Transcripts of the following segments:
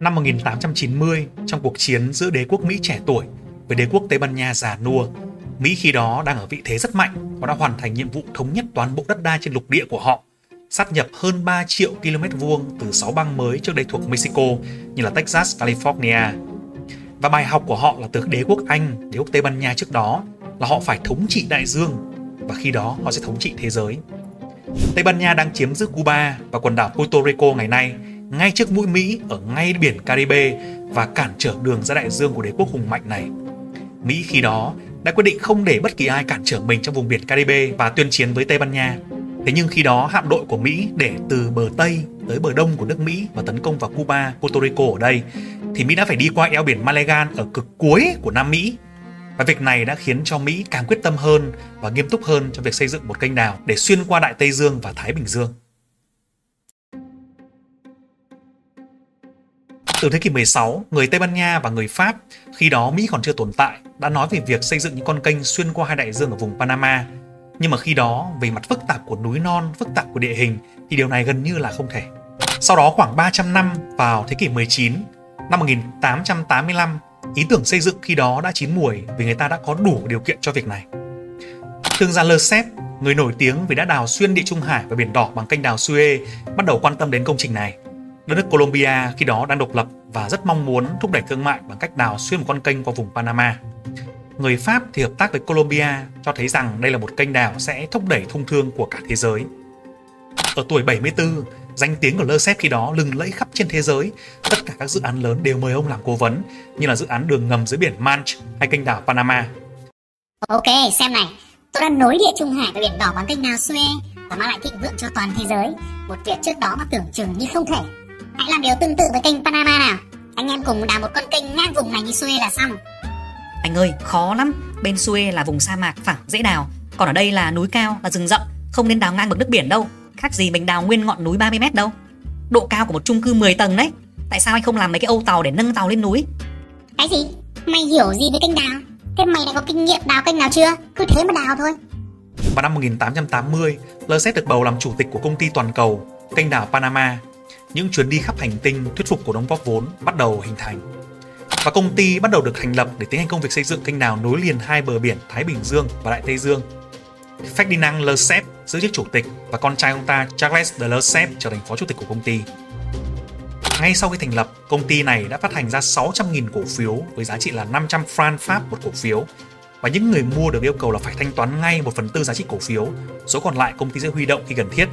Năm 1890, trong cuộc chiến giữa đế quốc Mỹ trẻ tuổi với đế quốc Tây Ban Nha già nua, Mỹ khi đó đang ở vị thế rất mạnh và đã hoàn thành nhiệm vụ thống nhất toàn bộ đất đai trên lục địa của họ, sát nhập hơn 3 triệu km vuông từ 6 bang mới trước đây thuộc Mexico như là Texas, California. Và bài học của họ là từ đế quốc Anh, đế quốc Tây Ban Nha trước đó là họ phải thống trị đại dương và khi đó họ sẽ thống trị thế giới. Tây Ban Nha đang chiếm giữ Cuba và quần đảo Puerto Rico ngày nay ngay trước mũi Mỹ ở ngay biển Caribe và cản trở đường ra đại dương của đế quốc hùng mạnh này. Mỹ khi đó đã quyết định không để bất kỳ ai cản trở mình trong vùng biển Caribe và tuyên chiến với Tây Ban Nha. Thế nhưng khi đó hạm đội của Mỹ để từ bờ Tây tới bờ Đông của nước Mỹ và tấn công vào Cuba, Puerto Rico ở đây, thì Mỹ đã phải đi qua eo biển Malagan ở cực cuối của Nam Mỹ. Và việc này đã khiến cho Mỹ càng quyết tâm hơn và nghiêm túc hơn trong việc xây dựng một kênh đào để xuyên qua Đại Tây Dương và Thái Bình Dương. Từ thế kỷ 16, người Tây Ban Nha và người Pháp, khi đó Mỹ còn chưa tồn tại, đã nói về việc xây dựng những con kênh xuyên qua hai đại dương ở vùng Panama. Nhưng mà khi đó, về mặt phức tạp của núi non, phức tạp của địa hình, thì điều này gần như là không thể. Sau đó khoảng 300 năm vào thế kỷ 19, năm 1885, ý tưởng xây dựng khi đó đã chín muồi vì người ta đã có đủ điều kiện cho việc này. Thương gia Lesseps, người nổi tiếng vì đã đào xuyên địa Trung Hải và Biển Đỏ bằng kênh đào Suez, bắt đầu quan tâm đến công trình này. Đất nước Colombia khi đó đang độc lập và rất mong muốn thúc đẩy thương mại bằng cách đào xuyên một con kênh qua vùng Panama. Người Pháp thì hợp tác với Colombia cho thấy rằng đây là một kênh đào sẽ thúc đẩy thông thương của cả thế giới. Ở tuổi 74, danh tiếng của Lesseps khi đó lừng lẫy khắp trên thế giới. Tất cả các dự án lớn đều mời ông làm cố vấn, như là dự án đường ngầm dưới biển Manch hay kênh đảo Panama. Ok, xem này. Tôi đã nối địa Trung Hải và biển đỏ bằng kênh đào Suez và mang lại thịnh vượng cho toàn thế giới. Một việc trước đó mà tưởng chừng như không thể. Hãy làm điều tương tự với kênh Panama nào. Anh em cùng đào một con kênh ngang vùng này như Suez là xong. Anh ơi, khó lắm. Bên Suez là vùng sa mạc phẳng dễ đào, còn ở đây là núi cao, là rừng rậm, không nên đào ngang bậc nước biển đâu. Khác gì mình đào nguyên ngọn núi 30 mét đâu. Độ cao của một chung cư 10 tầng đấy. Tại sao anh không làm mấy cái âu tàu để nâng tàu lên núi? Cái gì? Mày hiểu gì về kênh đào? Thế mày đã có kinh nghiệm đào kênh nào chưa? Cứ thế mà đào thôi. Vào năm 1880, Lesseps được bầu làm chủ tịch của công ty toàn cầu kênh đảo Panama những chuyến đi khắp hành tinh thuyết phục cổ đông góp vốn bắt đầu hình thành. Và công ty bắt đầu được thành lập để tiến hành công việc xây dựng kênh đào nối liền hai bờ biển Thái Bình Dương và Đại Tây Dương. Ferdinand Lesseps giữ chức chủ tịch và con trai ông ta Charles de Lesseps trở thành phó chủ tịch của công ty. Ngay sau khi thành lập, công ty này đã phát hành ra 600.000 cổ phiếu với giá trị là 500 franc Pháp một cổ phiếu và những người mua được yêu cầu là phải thanh toán ngay một phần tư giá trị cổ phiếu, số còn lại công ty sẽ huy động khi cần thiết.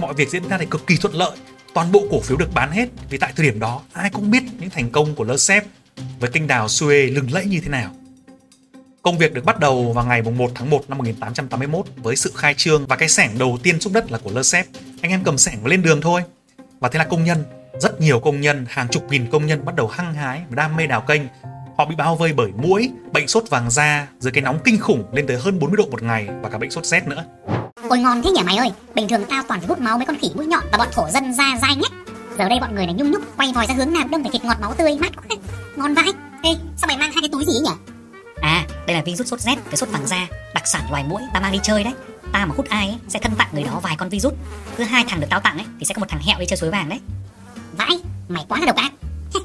Mọi việc diễn ra thì cực kỳ thuận lợi toàn bộ cổ phiếu được bán hết vì tại thời điểm đó ai cũng biết những thành công của Lesseps với kênh đào Suez lừng lẫy như thế nào. Công việc được bắt đầu vào ngày 1 tháng 1 năm 1881 với sự khai trương và cái sẻng đầu tiên xúc đất là của Lesseps. Anh em cầm sẻng và lên đường thôi. Và thế là công nhân, rất nhiều công nhân, hàng chục nghìn công nhân bắt đầu hăng hái và đam mê đào kênh. Họ bị bao vây bởi muỗi, bệnh sốt vàng da, dưới cái nóng kinh khủng lên tới hơn 40 độ một ngày và cả bệnh sốt rét nữa. Ôi ngon thế nhỉ mày ơi Bình thường tao toàn phải hút máu mấy con khỉ mũi nhọn Và bọn thổ dân da dai nhất Giờ đây bọn người này nhung nhúc quay vòi ra hướng nào đông phải thịt ngọt máu tươi mát quá Ngon vãi Ê sao mày mang hai cái túi gì ấy nhỉ À đây là virus sốt rét với sốt vàng da Đặc sản loài mũi ta mang đi chơi đấy. Ta mà hút ai ấy, sẽ thân tặng người đó vài con virus. Cứ hai thằng được tao tặng ấy thì sẽ có một thằng hẹo đi chơi suối vàng đấy. Vãi mày quá là độc ác.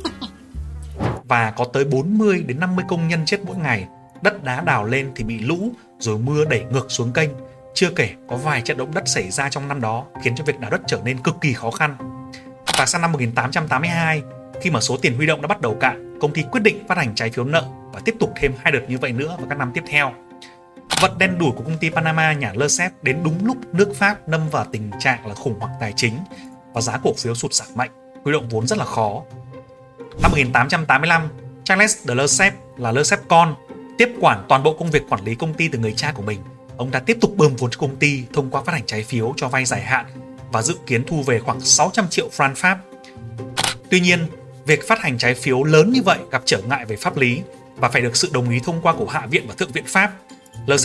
Và có tới 40 đến 50 công nhân chết mỗi ngày. Đất đá đào lên thì bị lũ Rồi mưa đẩy ngược xuống kênh. Chưa kể có vài trận động đất xảy ra trong năm đó khiến cho việc đào đất trở nên cực kỳ khó khăn. Và sang năm 1882, khi mà số tiền huy động đã bắt đầu cạn, công ty quyết định phát hành trái phiếu nợ và tiếp tục thêm hai đợt như vậy nữa vào các năm tiếp theo. Vận đen đủi của công ty Panama nhà Lesseps đến đúng lúc nước Pháp lâm vào tình trạng là khủng hoảng tài chính và giá cổ phiếu sụt giảm mạnh, huy động vốn rất là khó. Năm 1885, Charles de Lesseps là Lesseps con tiếp quản toàn bộ công việc quản lý công ty từ người cha của mình ông đã tiếp tục bơm vốn cho công ty thông qua phát hành trái phiếu cho vay dài hạn và dự kiến thu về khoảng 600 triệu franc Pháp. Tuy nhiên, việc phát hành trái phiếu lớn như vậy gặp trở ngại về pháp lý và phải được sự đồng ý thông qua của Hạ viện và Thượng viện Pháp. Le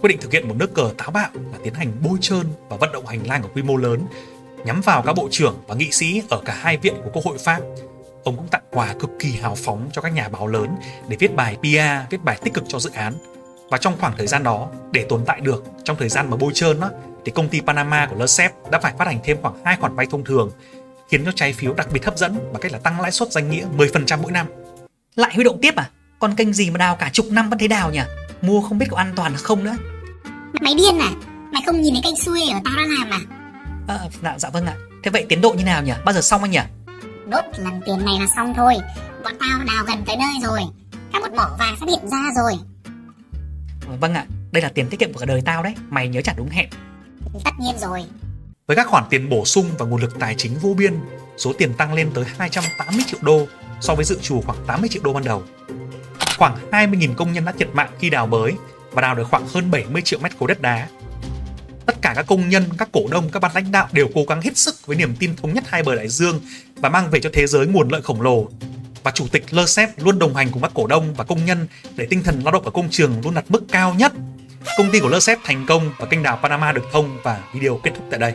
quyết định thực hiện một nước cờ táo bạo là tiến hành bôi trơn và vận động hành lang ở quy mô lớn nhắm vào các bộ trưởng và nghị sĩ ở cả hai viện của Quốc hội Pháp. Ông cũng tặng quà cực kỳ hào phóng cho các nhà báo lớn để viết bài PR, viết bài tích cực cho dự án và trong khoảng thời gian đó để tồn tại được trong thời gian mà bôi trơn đó thì công ty Panama của LSEP đã phải phát hành thêm khoảng hai khoản vay thông thường khiến cho trái phiếu đặc biệt hấp dẫn bằng cách là tăng lãi suất danh nghĩa 10% mỗi năm. Lại huy động tiếp à? Còn kênh gì mà đào cả chục năm vẫn thấy đào nhỉ? Mua không biết có an toàn không nữa. Mày điên à? Mày không nhìn thấy kênh xuôi ở tao đang làm à? À, dạ, dạ vâng ạ. Thế vậy tiến độ như nào nhỉ? Bao giờ xong anh nhỉ? Nốt lần tiền này là xong thôi. Bọn tao đào gần tới nơi rồi. Cả một mỏ vàng sắp hiện ra rồi. Vâng ạ, đây là tiền tiết kiệm của cả đời tao đấy. Mày nhớ trả đúng hẹn. Tất nhiên rồi. Với các khoản tiền bổ sung và nguồn lực tài chính vô biên, số tiền tăng lên tới 280 triệu đô so với dự trù khoảng 80 triệu đô ban đầu. Khoảng 20.000 công nhân đã thiệt mạng khi đào bới và đào được khoảng hơn 70 triệu mét khối đất đá. Tất cả các công nhân, các cổ đông, các ban lãnh đạo đều cố gắng hết sức với niềm tin thống nhất hai bờ đại dương và mang về cho thế giới nguồn lợi khổng lồ. Và chủ tịch LSEP luôn đồng hành cùng các cổ đông và công nhân để tinh thần lao động ở công trường luôn đạt mức cao nhất. Công ty của LSEP thành công và kênh đào Panama được thông và video kết thúc tại đây.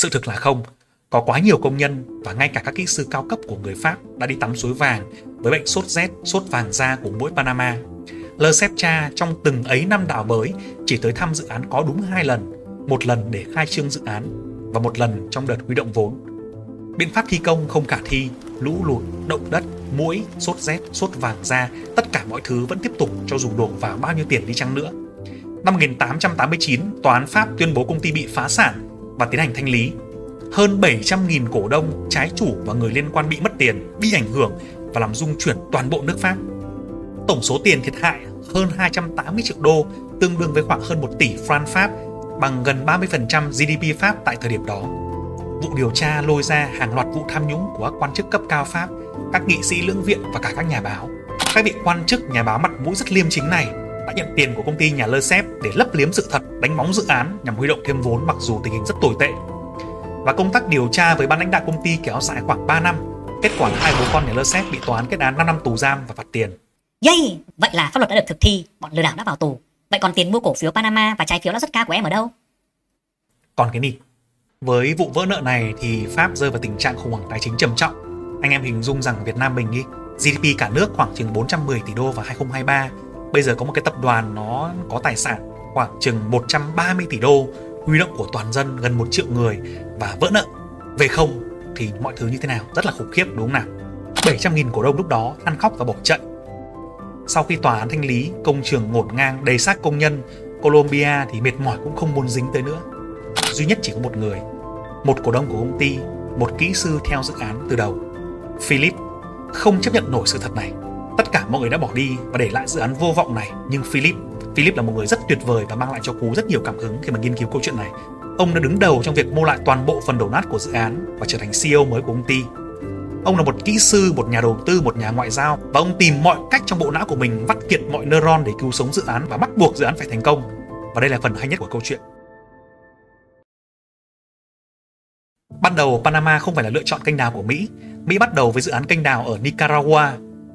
Sự thực là không, có quá nhiều công nhân và ngay cả các kỹ sư cao cấp của người Pháp đã đi tắm suối vàng với bệnh sốt rét, sốt vàng da của mũi Panama. Le Sepcha trong từng ấy năm đảo bới chỉ tới thăm dự án có đúng hai lần, một lần để khai trương dự án và một lần trong đợt huy động vốn. Biện pháp thi công không khả thi, lũ lụt, động đất, mũi, sốt rét, sốt vàng da, tất cả mọi thứ vẫn tiếp tục cho dù đổ vào bao nhiêu tiền đi chăng nữa. Năm 1889, tòa án Pháp tuyên bố công ty bị phá sản và tiến hành thanh lý. Hơn 700.000 cổ đông, trái chủ và người liên quan bị mất tiền, bị ảnh hưởng và làm rung chuyển toàn bộ nước Pháp. Tổng số tiền thiệt hại hơn 280 triệu đô, tương đương với khoảng hơn 1 tỷ franc Pháp, bằng gần 30% GDP Pháp tại thời điểm đó. Vụ điều tra lôi ra hàng loạt vụ tham nhũng của các quan chức cấp cao Pháp, các nghị sĩ lưỡng viện và cả các nhà báo. Các vị quan chức nhà báo mặt mũi rất liêm chính này đã nhận tiền của công ty nhà Lơ Xếp để lấp liếm sự thật, đánh bóng dự án nhằm huy động thêm vốn mặc dù tình hình rất tồi tệ. Và công tác điều tra với ban lãnh đạo công ty kéo dài khoảng 3 năm. Kết quả hai bố con nhà Lơ Xếp bị tòa án kết án 5 năm tù giam và phạt tiền. Yay! Vậy là pháp luật đã được thực thi, bọn lừa đảo đã vào tù. Vậy còn tiền mua cổ phiếu Panama và trái phiếu lãi suất cao của em ở đâu? Còn cái nịt. Với vụ vỡ nợ này thì Pháp rơi vào tình trạng khủng hoảng tài chính trầm trọng. Anh em hình dung rằng Việt Nam mình đi, GDP cả nước khoảng chừng 410 tỷ đô vào 2023 bây giờ có một cái tập đoàn nó có tài sản khoảng chừng 130 tỷ đô, huy động của toàn dân gần một triệu người và vỡ nợ. Về không thì mọi thứ như thế nào? Rất là khủng khiếp, đúng không nào? 700.000 cổ đông lúc đó ăn khóc và bỏ chạy. Sau khi tòa án thanh lý, công trường ngổn ngang, đầy xác công nhân, Colombia thì mệt mỏi cũng không muốn dính tới nữa. Duy nhất chỉ có một người, một cổ đông của công ty, một kỹ sư theo dự án từ đầu, Philip, không chấp nhận nổi sự thật này. Tất cả mọi người đã bỏ đi và để lại dự án vô vọng này, nhưng Philip, Philip là một người rất tuyệt vời và mang lại cho Cú rất nhiều cảm hứng khi mà nghiên cứu câu chuyện này. Ông đã đứng đầu trong việc mua lại toàn bộ phần đổ nát của dự án và trở thành CEO mới của công ty. Ông là một kỹ sư, một nhà đầu tư, một nhà ngoại giao và ông tìm mọi cách trong bộ não của mình vắt kiệt mọi neuron để cứu sống dự án và bắt buộc dự án phải thành công. Và đây là phần hay nhất của câu chuyện. Ban đầu Panama không phải là lựa chọn kênh đào của Mỹ. Mỹ bắt đầu với dự án kênh đào ở Nicaragua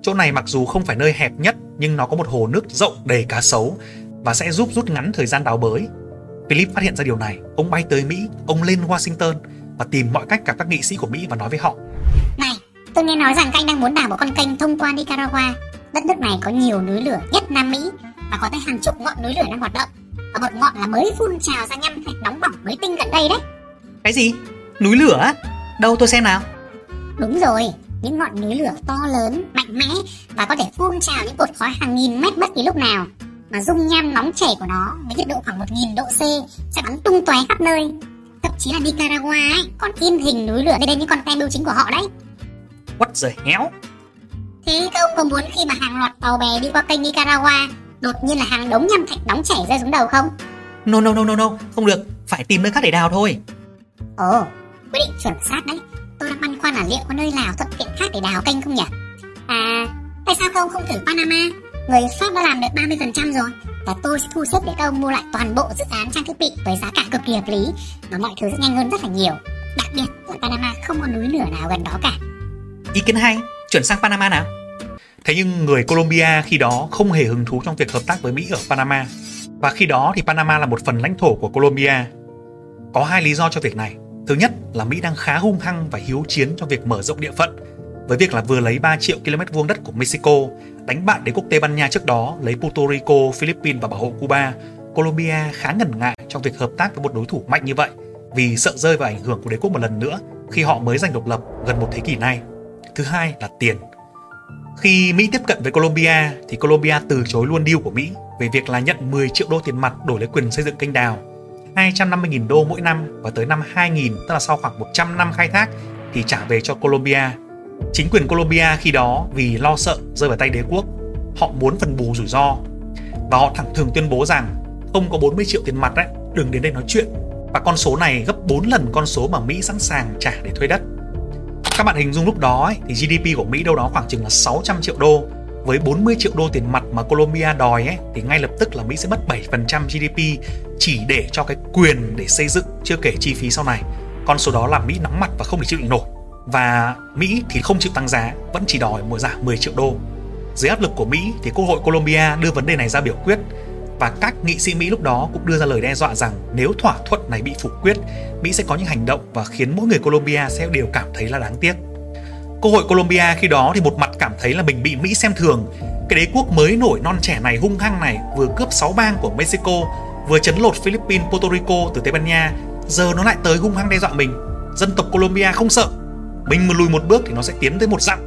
Chỗ này mặc dù không phải nơi hẹp nhất nhưng nó có một hồ nước rộng đầy cá sấu và sẽ giúp rút ngắn thời gian đào bới. Philip phát hiện ra điều này, ông bay tới Mỹ, ông lên Washington và tìm mọi cách gặp các nghị sĩ của Mỹ và nói với họ. Này, tôi nghe nói rằng các anh đang muốn đào một con kênh thông qua Nicaragua. Đất nước này có nhiều núi lửa nhất Nam Mỹ và có tới hàng chục ngọn núi lửa đang hoạt động. Và một ngọn là mới phun trào ra nhăm thạch nóng bỏng mới tinh gần đây đấy. Cái gì? Núi lửa? Đâu tôi xem nào. Đúng rồi, những ngọn núi lửa to lớn, mạnh mẽ và có thể phun trào những cột khói hàng nghìn mét bất kỳ lúc nào. Mà dung nham nóng chảy của nó với nhiệt độ khoảng 1000 độ C sẽ bắn tung tóe khắp nơi. Thậm chí là Nicaragua ấy còn in hình núi lửa lên những con tem bưu chính của họ đấy. What the hell? Thế các ông có muốn khi mà hàng loạt tàu bè đi qua kênh Nicaragua đột nhiên là hàng đống nham thạch nóng chảy rơi xuống đầu không? No no no no no, không được, phải tìm nơi khác để đào thôi. Ồ, quyết định chuẩn xác đấy Tôi đang băn khoăn là liệu có nơi nào thuận tiện khác để đào kênh không nhỉ? À, tại sao các ông không thử Panama? Người Pháp đã làm được 30% rồi. Và tôi sẽ thu xếp để các ông mua lại toàn bộ dự án trang thiết bị với giá cả cực kỳ hợp lý. Và mọi thứ sẽ nhanh hơn rất là nhiều. Đặc biệt là Panama không có núi lửa nào gần đó cả. Ý kiến hay, chuyển sang Panama nào. Thế nhưng người Colombia khi đó không hề hứng thú trong việc hợp tác với Mỹ ở Panama. Và khi đó thì Panama là một phần lãnh thổ của Colombia. Có hai lý do cho việc này. Thứ nhất là Mỹ đang khá hung hăng và hiếu chiến trong việc mở rộng địa phận với việc là vừa lấy 3 triệu km vuông đất của Mexico, đánh bại đế quốc Tây Ban Nha trước đó, lấy Puerto Rico, Philippines và bảo hộ Cuba, Colombia khá ngần ngại trong việc hợp tác với một đối thủ mạnh như vậy vì sợ rơi vào ảnh hưởng của đế quốc một lần nữa khi họ mới giành độc lập gần một thế kỷ nay. Thứ hai là tiền. Khi Mỹ tiếp cận với Colombia thì Colombia từ chối luôn deal của Mỹ về việc là nhận 10 triệu đô tiền mặt đổi lấy quyền xây dựng kênh đào, 250.000 đô mỗi năm và tới năm 2000 tức là sau khoảng 100 năm khai thác thì trả về cho Colombia. Chính quyền Colombia khi đó vì lo sợ rơi vào tay đế quốc, họ muốn phần bù rủi ro và họ thẳng thường tuyên bố rằng không có 40 triệu tiền mặt đấy, đừng đến đây nói chuyện. Và con số này gấp 4 lần con số mà Mỹ sẵn sàng trả để thuê đất. Các bạn hình dung lúc đó ấy, thì GDP của Mỹ đâu đó khoảng chừng là 600 triệu đô với 40 triệu đô tiền mặt mà Colombia đòi ấy, thì ngay lập tức là Mỹ sẽ mất 7% GDP chỉ để cho cái quyền để xây dựng chưa kể chi phí sau này. Con số đó làm Mỹ nóng mặt và không thể chịu đựng nổi. Và Mỹ thì không chịu tăng giá, vẫn chỉ đòi mỗi giảm 10 triệu đô. Dưới áp lực của Mỹ thì Quốc hội Colombia đưa vấn đề này ra biểu quyết và các nghị sĩ Mỹ lúc đó cũng đưa ra lời đe dọa rằng nếu thỏa thuận này bị phủ quyết, Mỹ sẽ có những hành động và khiến mỗi người Colombia sẽ đều cảm thấy là đáng tiếc. Cơ hội Colombia khi đó thì một mặt cảm thấy là mình bị Mỹ xem thường, cái đế quốc mới nổi non trẻ này hung hăng này vừa cướp 6 bang của Mexico, vừa chấn lột Philippines, Puerto Rico từ Tây Ban Nha, giờ nó lại tới hung hăng đe dọa mình. Dân tộc Colombia không sợ, mình mà lùi một bước thì nó sẽ tiến tới một dặm.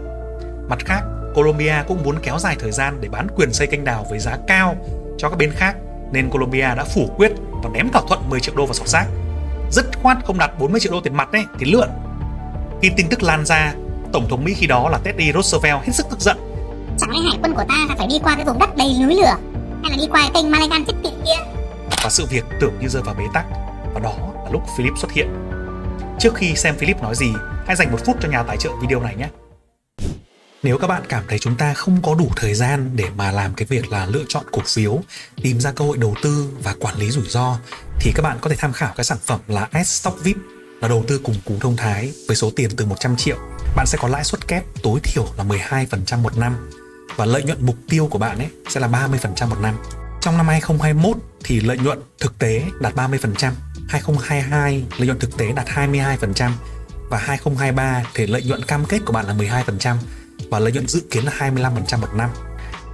Mặt khác, Colombia cũng muốn kéo dài thời gian để bán quyền xây kênh đào với giá cao cho các bên khác nên Colombia đã phủ quyết và ném thỏa thuận 10 triệu đô vào sọt xác. Dứt khoát không đặt 40 triệu đô tiền mặt đấy thì lượn. Khi tin tức lan ra, Tổng thống Mỹ khi đó là Teddy Roosevelt hết sức tức giận. Chẳng lẽ hải quân của ta phải đi qua cái vùng đất đầy núi lửa hay là đi qua cái kênh Malagan chết tiệt kia? Và sự việc tưởng như rơi vào bế tắc và đó là lúc Philip xuất hiện. Trước khi xem Philip nói gì, hãy dành một phút cho nhà tài trợ video này nhé. Nếu các bạn cảm thấy chúng ta không có đủ thời gian để mà làm cái việc là lựa chọn cổ phiếu, tìm ra cơ hội đầu tư và quản lý rủi ro thì các bạn có thể tham khảo cái sản phẩm là S Stock VIP là đầu tư cùng cú thông thái với số tiền từ 100 triệu. Bạn sẽ có lãi suất kép tối thiểu là 12% một năm và lợi nhuận mục tiêu của bạn ấy sẽ là 30% một năm. Trong năm 2021 thì lợi nhuận thực tế đạt 30%, 2022 lợi nhuận thực tế đạt 22% và 2023 thì lợi nhuận cam kết của bạn là 12% và lợi nhuận dự kiến là 25% một năm.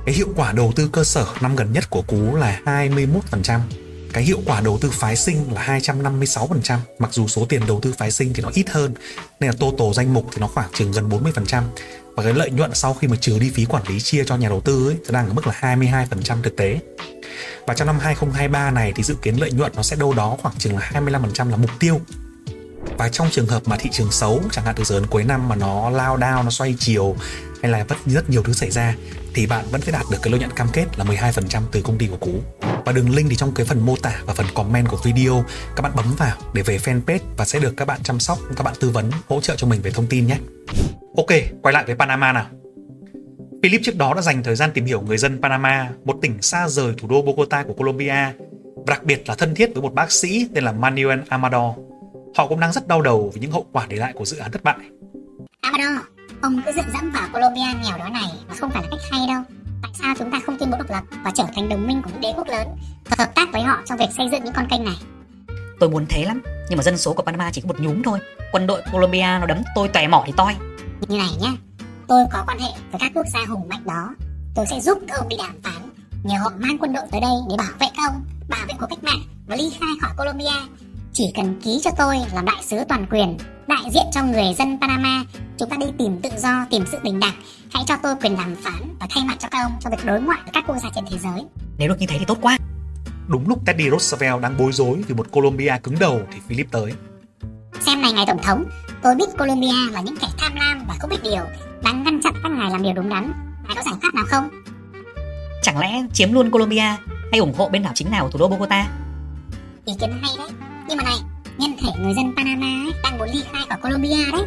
Cái hiệu quả đầu tư cơ sở năm gần nhất của Cú là 21%. Cái hiệu quả đầu tư phái sinh là 256%, mặc dù số tiền đầu tư phái sinh thì nó ít hơn, nên là total danh mục thì nó khoảng chừng gần 40%. Và cái lợi nhuận sau khi mà trừ đi phí quản lý chia cho nhà đầu tư ấy, thì đang ở mức là 22% thực tế. Và trong năm 2023 này thì dự kiến lợi nhuận nó sẽ đâu đó khoảng chừng là 25% là mục tiêu và trong trường hợp mà thị trường xấu chẳng hạn từ giờ đến cuối năm mà nó lao đao nó xoay chiều hay là rất rất nhiều thứ xảy ra thì bạn vẫn phải đạt được cái lợi nhuận cam kết là 12% từ công ty của Cú. Và đường link thì trong cái phần mô tả và phần comment của video các bạn bấm vào để về fanpage và sẽ được các bạn chăm sóc, các bạn tư vấn, hỗ trợ cho mình về thông tin nhé. Ok, quay lại với Panama nào. Philip trước đó đã dành thời gian tìm hiểu người dân Panama, một tỉnh xa rời thủ đô Bogota của Colombia, và đặc biệt là thân thiết với một bác sĩ tên là Manuel Amador Họ cũng đang rất đau đầu vì những hậu quả để lại của dự án thất bại. Amador, ông cứ dựng dẫm vào Colombia nghèo đó này mà không phải là cách hay đâu. Tại sao chúng ta không tuyên bố độc lập và trở thành đồng minh của những đế quốc lớn, hợp tác với họ trong việc xây dựng những con kênh này? Tôi muốn thế lắm, nhưng mà dân số của Panama chỉ có một nhúm thôi. Quân đội Colombia nó đấm tôi tòe mỏ thì toi. Như này nhá, tôi có quan hệ với các quốc gia hùng mạnh đó. Tôi sẽ giúp các ông đi đàm phán, nhờ họ mang quân đội tới đây để bảo vệ các ông, bảo vệ cuộc cách mạng và ly khai khỏi Colombia chỉ cần ký cho tôi làm đại sứ toàn quyền, đại diện cho người dân Panama, chúng ta đi tìm tự do, tìm sự bình đẳng. Hãy cho tôi quyền đàm phán và thay mặt cho các ông trong việc đối ngoại với các quốc gia trên thế giới. Nếu được như thế thì tốt quá. Đúng lúc Teddy Roosevelt đang bối rối vì một Colombia cứng đầu thì Philip tới. Xem này ngài tổng thống, tôi biết Colombia là những kẻ tham lam và không biết điều, đang ngăn chặn các ngài làm điều đúng đắn. Ngài có giải pháp nào không? Chẳng lẽ chiếm luôn Colombia hay ủng hộ bên đảo chính nào của thủ đô Bogota? Ý kiến hay đấy, nhưng mà này nhân thể người dân Panama ấy, đang muốn ly khai khỏi Colombia đấy.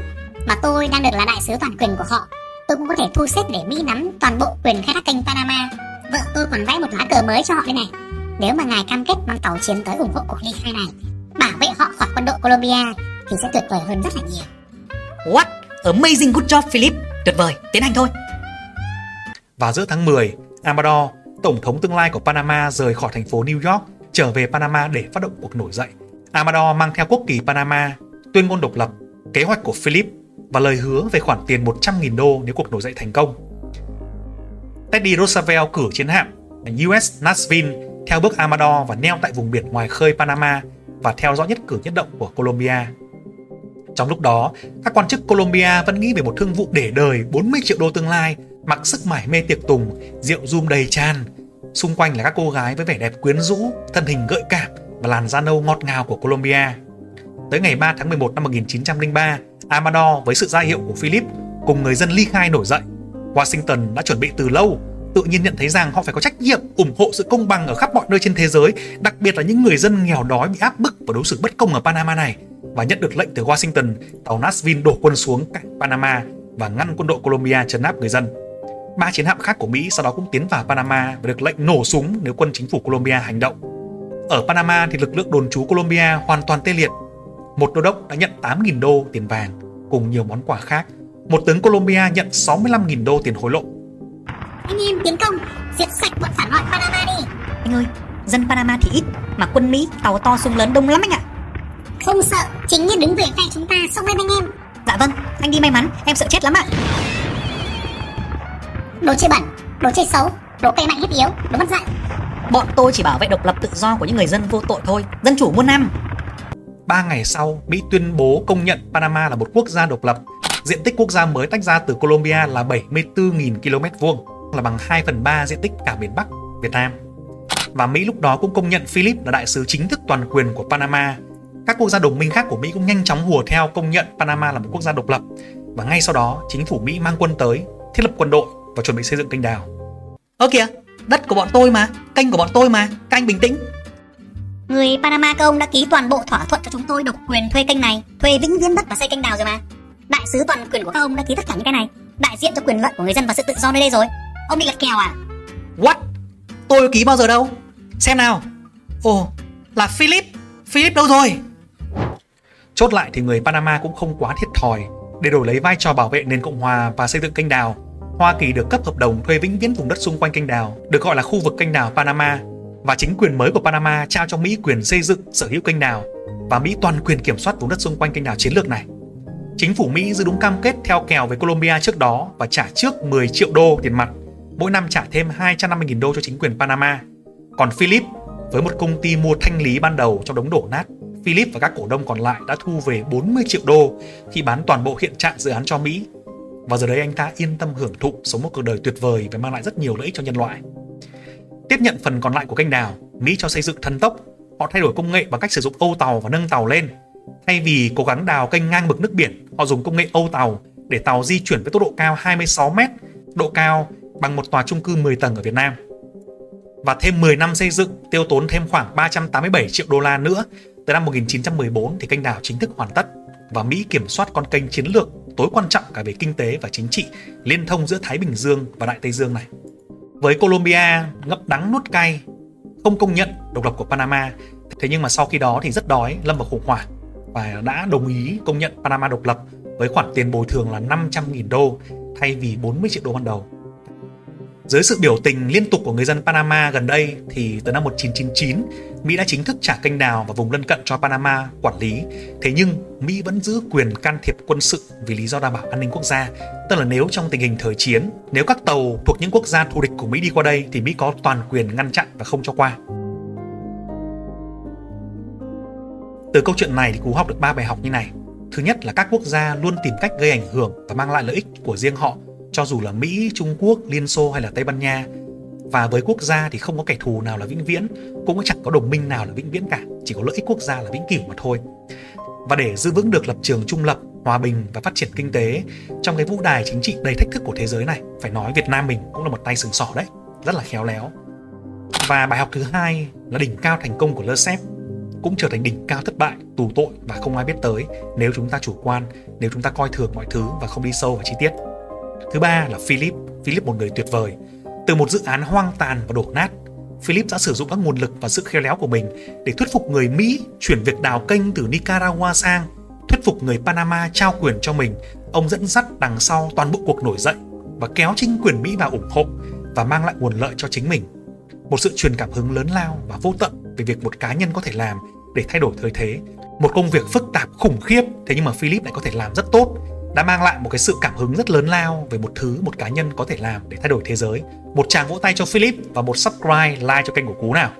Mà tôi đang được là đại sứ toàn quyền của họ. Tôi cũng có thể thu xếp để Mỹ nắm toàn bộ quyền khai thác kênh Panama. Vợ tôi còn vẽ một lá cờ mới cho họ đây này. Nếu mà ngài cam kết mang tàu chiến tới ủng hộ cuộc ly khai này bảo vệ họ khỏi quân đội Colombia thì sẽ tuyệt vời hơn rất là nhiều. What? Amazing good job Philip. Tuyệt vời, tiến hành thôi. Vào giữa tháng 10, Amador, tổng thống tương lai của Panama rời khỏi thành phố New York trở về Panama để phát động cuộc nổi dậy Amador mang theo quốc kỳ Panama, tuyên ngôn độc lập, kế hoạch của Philip và lời hứa về khoản tiền 100.000 đô nếu cuộc nổi dậy thành công. Teddy Roosevelt cử chiến hạm USS Nashville theo bước Amador và neo tại vùng biển ngoài khơi Panama và theo dõi nhất cử nhất động của Colombia. Trong lúc đó, các quan chức Colombia vẫn nghĩ về một thương vụ để đời 40 triệu đô tương lai, mặc sức mải mê tiệc tùng, rượu zoom đầy tràn. Xung quanh là các cô gái với vẻ đẹp quyến rũ, thân hình gợi cảm và làn da nâu ngọt ngào của Colombia. Tới ngày 3 tháng 11 năm 1903, Amador với sự gia hiệu của Philip cùng người dân ly khai nổi dậy. Washington đã chuẩn bị từ lâu, tự nhiên nhận thấy rằng họ phải có trách nhiệm ủng hộ sự công bằng ở khắp mọi nơi trên thế giới, đặc biệt là những người dân nghèo đói bị áp bức và đối xử bất công ở Panama này. Và nhận được lệnh từ Washington, tàu Nashville đổ quân xuống cạnh Panama và ngăn quân đội Colombia trấn áp người dân. Ba chiến hạm khác của Mỹ sau đó cũng tiến vào Panama và được lệnh nổ súng nếu quân chính phủ Colombia hành động. Ở Panama thì lực lượng đồn trú Colombia hoàn toàn tê liệt. Một đô đốc đã nhận 8.000 đô tiền vàng cùng nhiều món quà khác. Một tướng Colombia nhận 65.000 đô tiền hối lộ. Anh em tiến công, diệt sạch bọn phản loạn Panama đi. Anh ơi, dân Panama thì ít mà quân Mỹ tàu to súng lớn đông lắm anh ạ. Không sợ, chính như đứng về phe chúng ta xông lên anh em. Dạ vâng, anh đi may mắn, em sợ chết lắm ạ. Đồ chơi bẩn, đồ chơi xấu, đồ cây mạnh hiếp yếu, đồ mất dạy. Bọn tôi chỉ bảo vệ độc lập tự do của những người dân vô tội thôi, dân chủ muôn năm. Ba ngày sau, Mỹ tuyên bố công nhận Panama là một quốc gia độc lập. Diện tích quốc gia mới tách ra từ Colombia là 74.000 km vuông, là bằng 2 phần 3 diện tích cả miền Bắc, Việt Nam. Và Mỹ lúc đó cũng công nhận Philip là đại sứ chính thức toàn quyền của Panama. Các quốc gia đồng minh khác của Mỹ cũng nhanh chóng hùa theo công nhận Panama là một quốc gia độc lập. Và ngay sau đó, chính phủ Mỹ mang quân tới, thiết lập quân đội và chuẩn bị xây dựng kênh đào. Ơ kìa, đất của bọn tôi mà, kênh của bọn tôi mà, các anh bình tĩnh. Người Panama công đã ký toàn bộ thỏa thuận cho chúng tôi độc quyền thuê kênh này, thuê vĩnh viễn đất và xây kênh đào rồi mà. Đại sứ toàn quyền của các ông đã ký tất cả những cái này, đại diện cho quyền lợi của người dân và sự tự do nơi đây rồi. Ông bị lật kèo à? What? Tôi ký bao giờ đâu? Xem nào. Ồ, là Philip. Philip đâu rồi? Chốt lại thì người Panama cũng không quá thiệt thòi. Để đổi lấy vai trò bảo vệ nền Cộng hòa và xây dựng kênh đào, Hoa Kỳ được cấp hợp đồng thuê vĩnh viễn vùng đất xung quanh kênh đào, được gọi là khu vực kênh đào Panama, và chính quyền mới của Panama trao cho Mỹ quyền xây dựng, sở hữu kênh đào và Mỹ toàn quyền kiểm soát vùng đất xung quanh kênh đào chiến lược này. Chính phủ Mỹ giữ đúng cam kết theo kèo với Colombia trước đó và trả trước 10 triệu đô tiền mặt, mỗi năm trả thêm 250.000 đô cho chính quyền Panama. Còn Philip, với một công ty mua thanh lý ban đầu trong đống đổ nát, Philip và các cổ đông còn lại đã thu về 40 triệu đô khi bán toàn bộ hiện trạng dự án cho Mỹ. Và giờ đây anh ta yên tâm hưởng thụ sống một cuộc đời tuyệt vời và mang lại rất nhiều lợi ích cho nhân loại. Tiếp nhận phần còn lại của kênh đào, Mỹ cho xây dựng thần tốc. Họ thay đổi công nghệ bằng cách sử dụng âu tàu và nâng tàu lên. Thay vì cố gắng đào kênh ngang mực nước biển, họ dùng công nghệ âu tàu để tàu di chuyển với tốc độ cao 26 m, độ cao bằng một tòa chung cư 10 tầng ở Việt Nam. Và thêm 10 năm xây dựng tiêu tốn thêm khoảng 387 triệu đô la nữa. Tới năm 1914 thì kênh đào chính thức hoàn tất và Mỹ kiểm soát con kênh chiến lược tối quan trọng cả về kinh tế và chính trị liên thông giữa Thái Bình Dương và Đại Tây Dương này. Với Colombia ngậm đắng nuốt cay, không công nhận độc lập của Panama, thế nhưng mà sau khi đó thì rất đói, lâm vào khủng hoảng và đã đồng ý công nhận Panama độc lập với khoản tiền bồi thường là 500.000 đô thay vì 40 triệu đô ban đầu. Dưới sự biểu tình liên tục của người dân Panama gần đây thì từ năm 1999, Mỹ đã chính thức trả kênh đào và vùng lân cận cho Panama quản lý. Thế nhưng Mỹ vẫn giữ quyền can thiệp quân sự vì lý do đảm bảo an ninh quốc gia. Tức là nếu trong tình hình thời chiến, nếu các tàu thuộc những quốc gia thù địch của Mỹ đi qua đây thì Mỹ có toàn quyền ngăn chặn và không cho qua. Từ câu chuyện này thì Cú học được ba bài học như này. Thứ nhất là các quốc gia luôn tìm cách gây ảnh hưởng và mang lại lợi ích của riêng họ cho dù là Mỹ, Trung Quốc, Liên Xô hay là Tây Ban Nha. Và với quốc gia thì không có kẻ thù nào là vĩnh viễn, cũng chẳng có đồng minh nào là vĩnh viễn cả, chỉ có lợi ích quốc gia là vĩnh cửu mà thôi. Và để giữ vững được lập trường trung lập, hòa bình và phát triển kinh tế trong cái vũ đài chính trị đầy thách thức của thế giới này, phải nói Việt Nam mình cũng là một tay sừng sỏ đấy, rất là khéo léo. Và bài học thứ hai là đỉnh cao thành công của Le Sep cũng trở thành đỉnh cao thất bại, tù tội và không ai biết tới nếu chúng ta chủ quan, nếu chúng ta coi thường mọi thứ và không đi sâu vào chi tiết. Thứ ba là Philip, Philip một người tuyệt vời. Từ một dự án hoang tàn và đổ nát, Philip đã sử dụng các nguồn lực và sự khéo léo của mình để thuyết phục người Mỹ chuyển việc đào kênh từ Nicaragua sang, thuyết phục người Panama trao quyền cho mình. Ông dẫn dắt đằng sau toàn bộ cuộc nổi dậy và kéo chính quyền Mỹ vào ủng hộ và mang lại nguồn lợi cho chính mình. Một sự truyền cảm hứng lớn lao và vô tận về việc một cá nhân có thể làm để thay đổi thời thế. Một công việc phức tạp khủng khiếp thế nhưng mà Philip lại có thể làm rất tốt đã mang lại một cái sự cảm hứng rất lớn lao về một thứ một cá nhân có thể làm để thay đổi thế giới. Một tràng vỗ tay cho Philip và một subscribe like cho kênh của Cú nào.